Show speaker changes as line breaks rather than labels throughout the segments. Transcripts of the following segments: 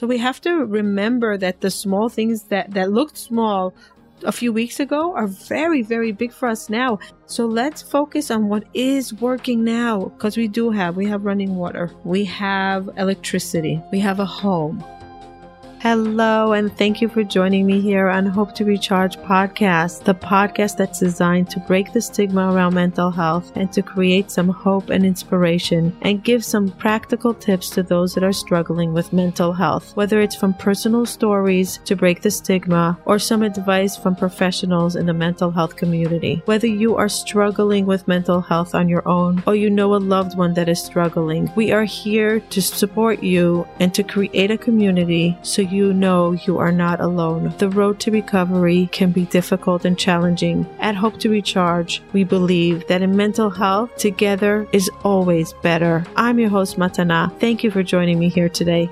So we have to remember that the small things that, that looked small a few weeks ago are very, very big for us now. So let's focus on what is working now because we do have, we have running water, we have electricity, we have a home, Hello, and thank you for joining me here on Hope to Recharge podcast, the podcast that's designed to break the stigma around mental health and to create some hope and inspiration and give some practical tips to those that are struggling with mental health, whether it's from personal stories to break the stigma or some advice from professionals in the mental health community. Whether you are struggling with mental health on your own or you know a loved one that is struggling, we are here to support you and to create a community so you know you are not alone. The road to recovery can be difficult and challenging. At Hope to Recharge, we believe that in mental health, together is always better. I'm your host, Matana. Thank you for joining me here today.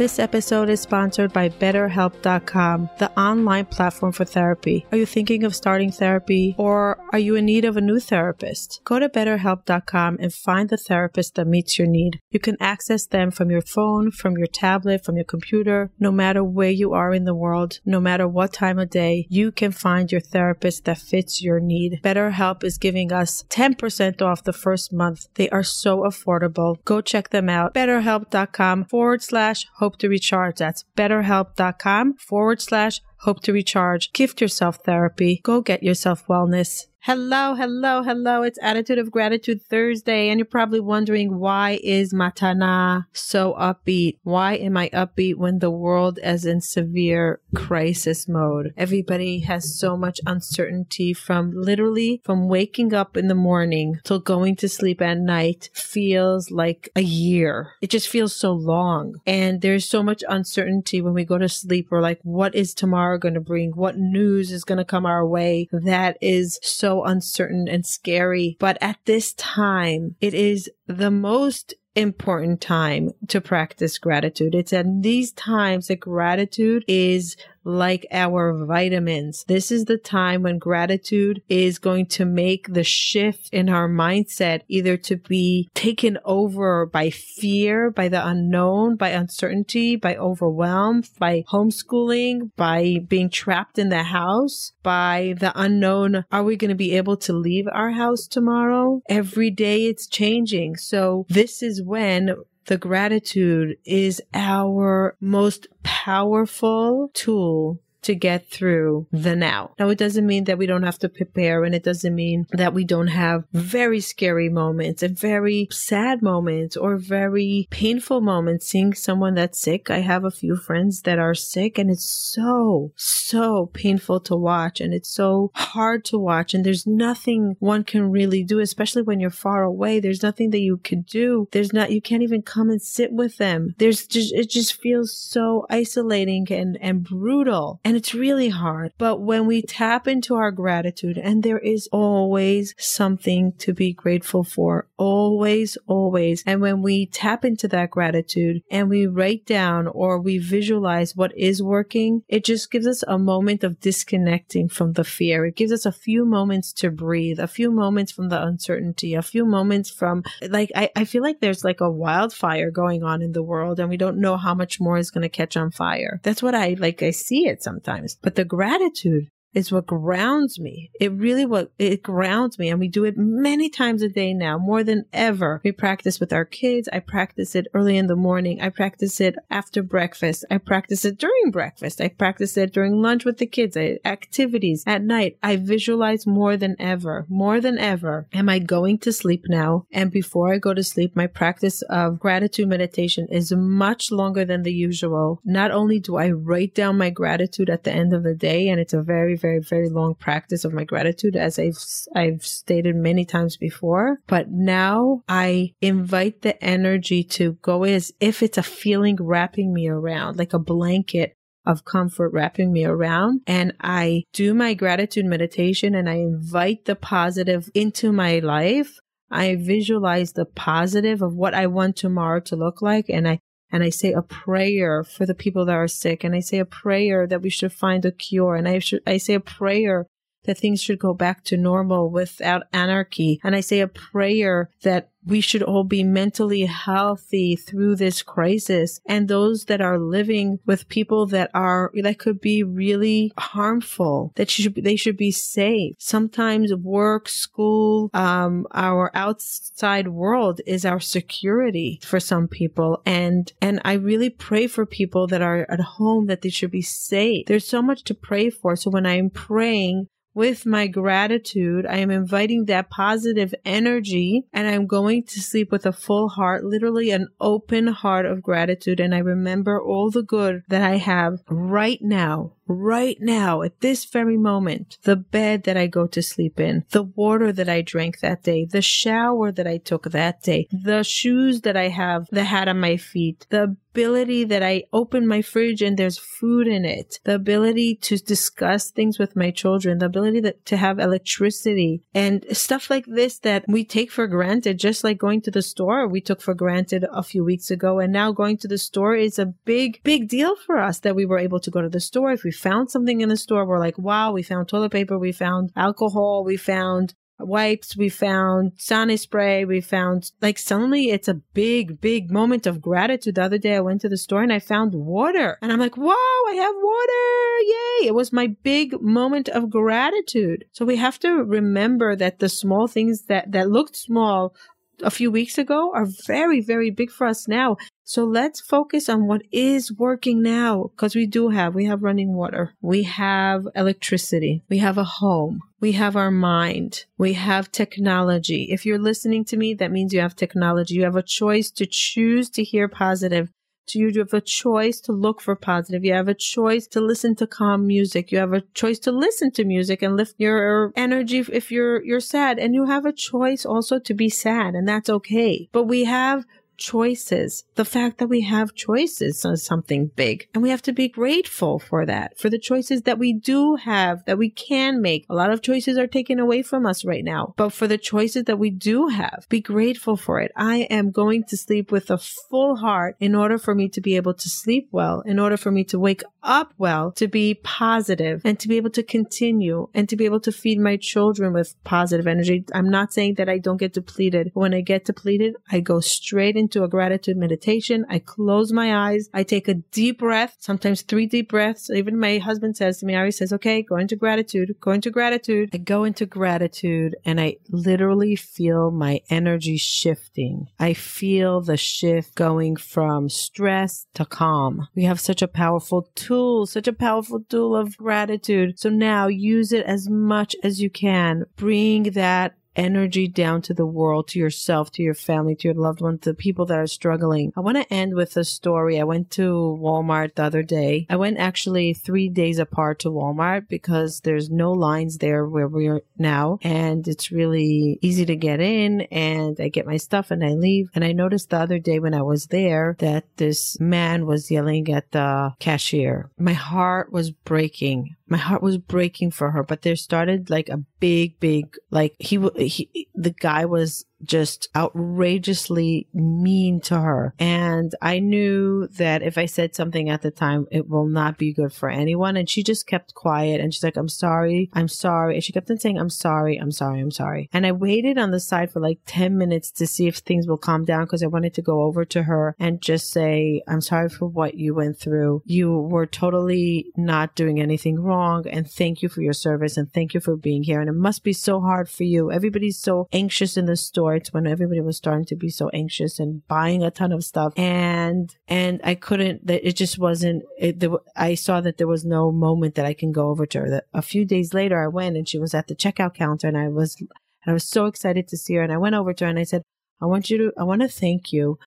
This episode is sponsored by BetterHelp.com, the online platform for therapy. Are you thinking of starting therapy or are you in need of a new therapist? Go to BetterHelp.com and find the therapist that meets your need. You can access them from your phone, from your tablet, from your computer, no matter where you are in the world, no matter what time of day, you can find your therapist that fits your need. BetterHelp is giving us 10% off the first month. They are so affordable. Go check them out. BetterHelp.com forward slash hope to recharge. That's betterhelp.com forward slash hope to recharge. Gift yourself therapy. Go get yourself wellness. Hello, hello, hello. It's Attitude of Gratitude Thursday, and you're probably wondering why is Matana so upbeat? Why am I upbeat when the world is in severe crisis mode? Everybody has so much uncertainty from literally from waking up in the morning till going to sleep at night feels like a year. It just feels so long. And there's so much uncertainty when we go to sleep. We're like, what is tomorrow going to bring? What news is going to come our way? That is so uncertain and scary. But at this time, it is the most important time to practice gratitude. It's at these times that gratitude is like our vitamins. This is the time when gratitude is going to make the shift in our mindset either to be taken over by fear, by the unknown, by uncertainty, by overwhelm, by homeschooling, by being trapped in the house, by the unknown. Are we going to be able to leave our house tomorrow? Every day it's changing. So this is when the gratitude is our most powerful tool to get through the now. Now, it doesn't mean that we don't have to prepare and it doesn't mean that we don't have very scary moments and very sad moments or very painful moments seeing someone that's sick. I have a few friends that are sick and it's so, so painful to watch and it's so hard to watch. And there's nothing one can really do, especially when you're far away. There's nothing that you could do. There's not, you can't even come and sit with them. There's just, it just feels so isolating and, and brutal. It's really hard. But when we tap into our gratitude, and there is always something to be grateful for, always, always. And when we tap into that gratitude and we write down or we visualize what is working, it just gives us a moment of disconnecting from the fear. It gives us a few moments to breathe, a few moments from the uncertainty, a few moments from like, I, I feel like there's like a wildfire going on in the world and we don't know how much more is going to catch on fire. That's what I like. I see it sometimes sometimes. But the gratitude is what grounds me. It really what it grounds me. And we do it many times a day now, more than ever. We practice with our kids. I practice it early in the morning. I practice it after breakfast. I practice it during breakfast. I practice it during lunch with the kids, I, activities at night. I visualize more than ever, more than ever. Am I going to sleep now? And before I go to sleep, my practice of gratitude meditation is much longer than the usual. Not only do I write down my gratitude at the end of the day, and it's a very very, very long practice of my gratitude, as I've, I've stated many times before. But now I invite the energy to go as if it's a feeling wrapping me around, like a blanket of comfort wrapping me around. And I do my gratitude meditation and I invite the positive into my life. I visualize the positive of what I want tomorrow to look like. And I and I say a prayer for the people that are sick, and I say a prayer that we should find a cure, and I should I say a prayer that things should go back to normal without anarchy. And I say a prayer that we should all be mentally healthy through this crisis. And those that are living with people that are that could be really harmful that should they should be safe. Sometimes work school um, our outside world is our security for some people. And and i really pray for people that are at home that they should be safe. There's so much to pray for. So when i'm praying with my gratitude, I am inviting that positive energy and I'm going to sleep with a full heart, literally an open heart of gratitude. And I remember all the good that I have right now right now at this very moment, the bed that I go to sleep in, the water that I drank that day, the shower that I took that day, the shoes that I have, the hat on my feet, the ability that I open my fridge and there's food in it, the ability to discuss things with my children, the ability that, to have electricity and stuff like this that we take for granted, just like going to the store, we took for granted a few weeks ago. And now going to the store is a big, big deal for us that we were able to go to the store. If we found something in the store, we're like, wow, we found toilet paper, we found alcohol, we found wipes, we found Sani spray, we found like suddenly it's a big, big moment of gratitude. The other day I went to the store and I found water and I'm like, wow, I have water. Yay. It was my big moment of gratitude. So we have to remember that the small things that, that looked small a few weeks ago are very, very big for us now. So let's focus on what is working now because we do have, we have running water. We have electricity. We have a home. We have our mind. We have technology. If you're listening to me, that means you have technology. You have a choice to choose to hear positive you have a choice to look for positive. You have a choice to listen to calm music. You have a choice to listen to music and lift your energy if you're you're sad. And you have a choice also to be sad, and that's okay. But we have choices. The fact that we have choices is something big. And we have to be grateful for that, for the choices that we do have, that we can make. A lot of choices are taken away from us right now. But for the choices that we do have, be grateful for it. I am going to sleep with a full heart in order for me to be able to sleep well, in order for me to wake up well, to be positive and to be able to continue and to be able to feed my children with positive energy. I'm not saying that I don't get depleted. When I get depleted, I go straight into into a gratitude meditation. I close my eyes. I take a deep breath, sometimes three deep breaths. Even my husband says to me, Ari says, okay, go into gratitude, go into gratitude. I go into gratitude and I literally feel my energy shifting. I feel the shift going from stress to calm. We have such a powerful tool, such a powerful tool of gratitude. So now use it as much as you can. Bring that energy down to the world, to yourself, to your family, to your loved ones, to people that are struggling. I want to end with a story. I went to Walmart the other day. I went actually three days apart to Walmart because there's no lines there where we're now. And it's really easy to get in and I get my stuff and I leave. And I noticed the other day when I was there that this man was yelling at the cashier. My heart was breaking my heart was breaking for her but there started like a big big like he he the guy was just outrageously mean to her. And I knew that if I said something at the time, it will not be good for anyone. And she just kept quiet and she's like, I'm sorry, I'm sorry. And she kept on saying, I'm sorry, I'm sorry, I'm sorry. And I waited on the side for like 10 minutes to see if things will calm down because I wanted to go over to her and just say, I'm sorry for what you went through. You were totally not doing anything wrong. And thank you for your service and thank you for being here. And it must be so hard for you. Everybody's so anxious in the store when everybody was starting to be so anxious and buying a ton of stuff. And, and I couldn't, it just wasn't, it, there, I saw that there was no moment that I can go over to her. A few days later, I went and she was at the checkout counter and I was, and I was so excited to see her. And I went over to her and I said, I want you to, I want to thank you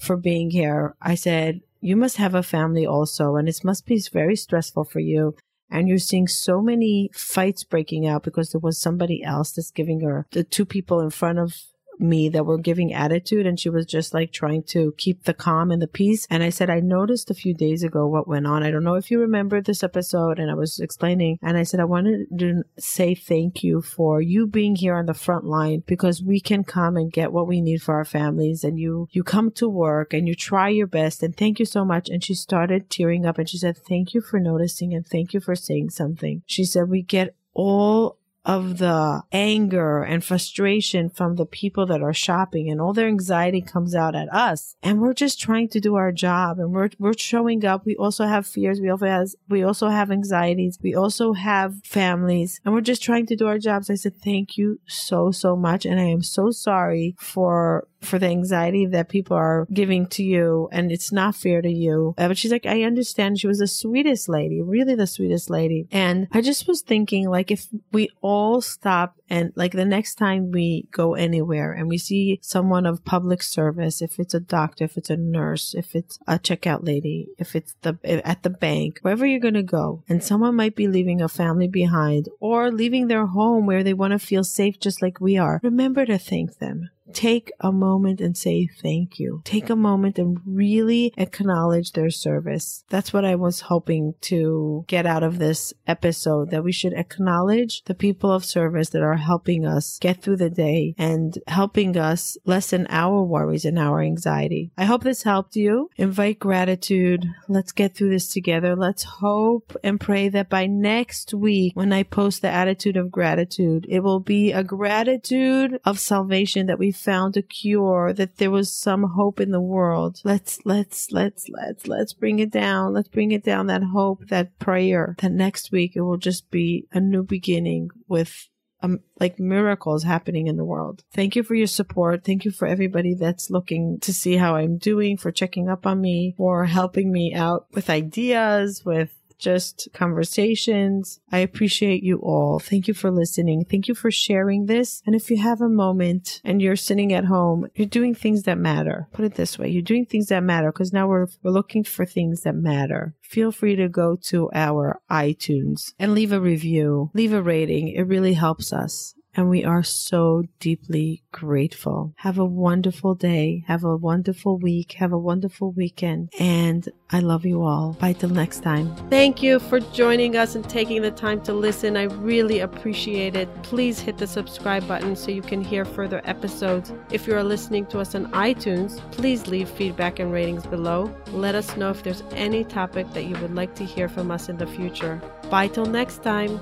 for being here. I said, you must have a family also, and it must be very stressful for you and you're seeing so many fights breaking out because there was somebody else that's giving her the two people in front of me that were giving attitude and she was just like trying to keep the calm and the peace. And I said, I noticed a few days ago what went on. I don't know if you remember this episode and I was explaining and I said, I wanted to say thank you for you being here on the front line because we can come and get what we need for our families and you, you come to work and you try your best and thank you so much. And she started tearing up and she said, thank you for noticing and thank you for saying something. She said, we get all of the anger and frustration from the people that are shopping and all their anxiety comes out at us. And we're just trying to do our job and we're, we're showing up. We also have fears. We also have, we also have anxieties. We also have families and we're just trying to do our jobs. I said, thank you so, so much. And I am so sorry for for the anxiety that people are giving to you and it's not fair to you. Uh, but she's like, I understand. She was the sweetest lady, really the sweetest lady. And I just was thinking like if we all stop and like the next time we go anywhere and we see someone of public service, if it's a doctor, if it's a nurse, if it's a checkout lady, if it's the eh, at the bank, wherever you're going to go, and someone might be leaving a family behind or leaving their home where they want to feel safe just like we are, remember to thank them take a moment and say thank you. Take a moment and really acknowledge their service. That's what I was hoping to get out of this episode that we should acknowledge the people of service that are helping us get through the day and helping us lessen our worries and our anxiety. I hope this helped you. Invite gratitude. Let's get through this together. Let's hope and pray that by next week, when I post the attitude of gratitude, it will be a gratitude of salvation that we found a cure, that there was some hope in the world. Let's, let's, let's, let's, let's bring it down. Let's bring it down that hope, that prayer, that next week it will just be a new beginning with um, like miracles happening in the world. Thank you for your support. Thank you for everybody that's looking to see how I'm doing, for checking up on me, for helping me out with ideas, with just conversations. I appreciate you all. Thank you for listening. Thank you for sharing this. And if you have a moment and you're sitting at home, you're doing things that matter. Put it this way. You're doing things that matter because now we're, we're looking for things that matter. Feel free to go to our iTunes and leave a review, leave a rating. It really helps us and we are so deeply grateful. Have a wonderful day. Have a wonderful week. Have a wonderful weekend. And I love you all. Bye till next time. Thank you for joining us and taking the time to listen. I really appreciate it. Please hit the subscribe button so you can hear further episodes. If you are listening to us on iTunes, please leave feedback and ratings below. Let us know if there's any topic that you would like to hear from us in the future. Bye till next time.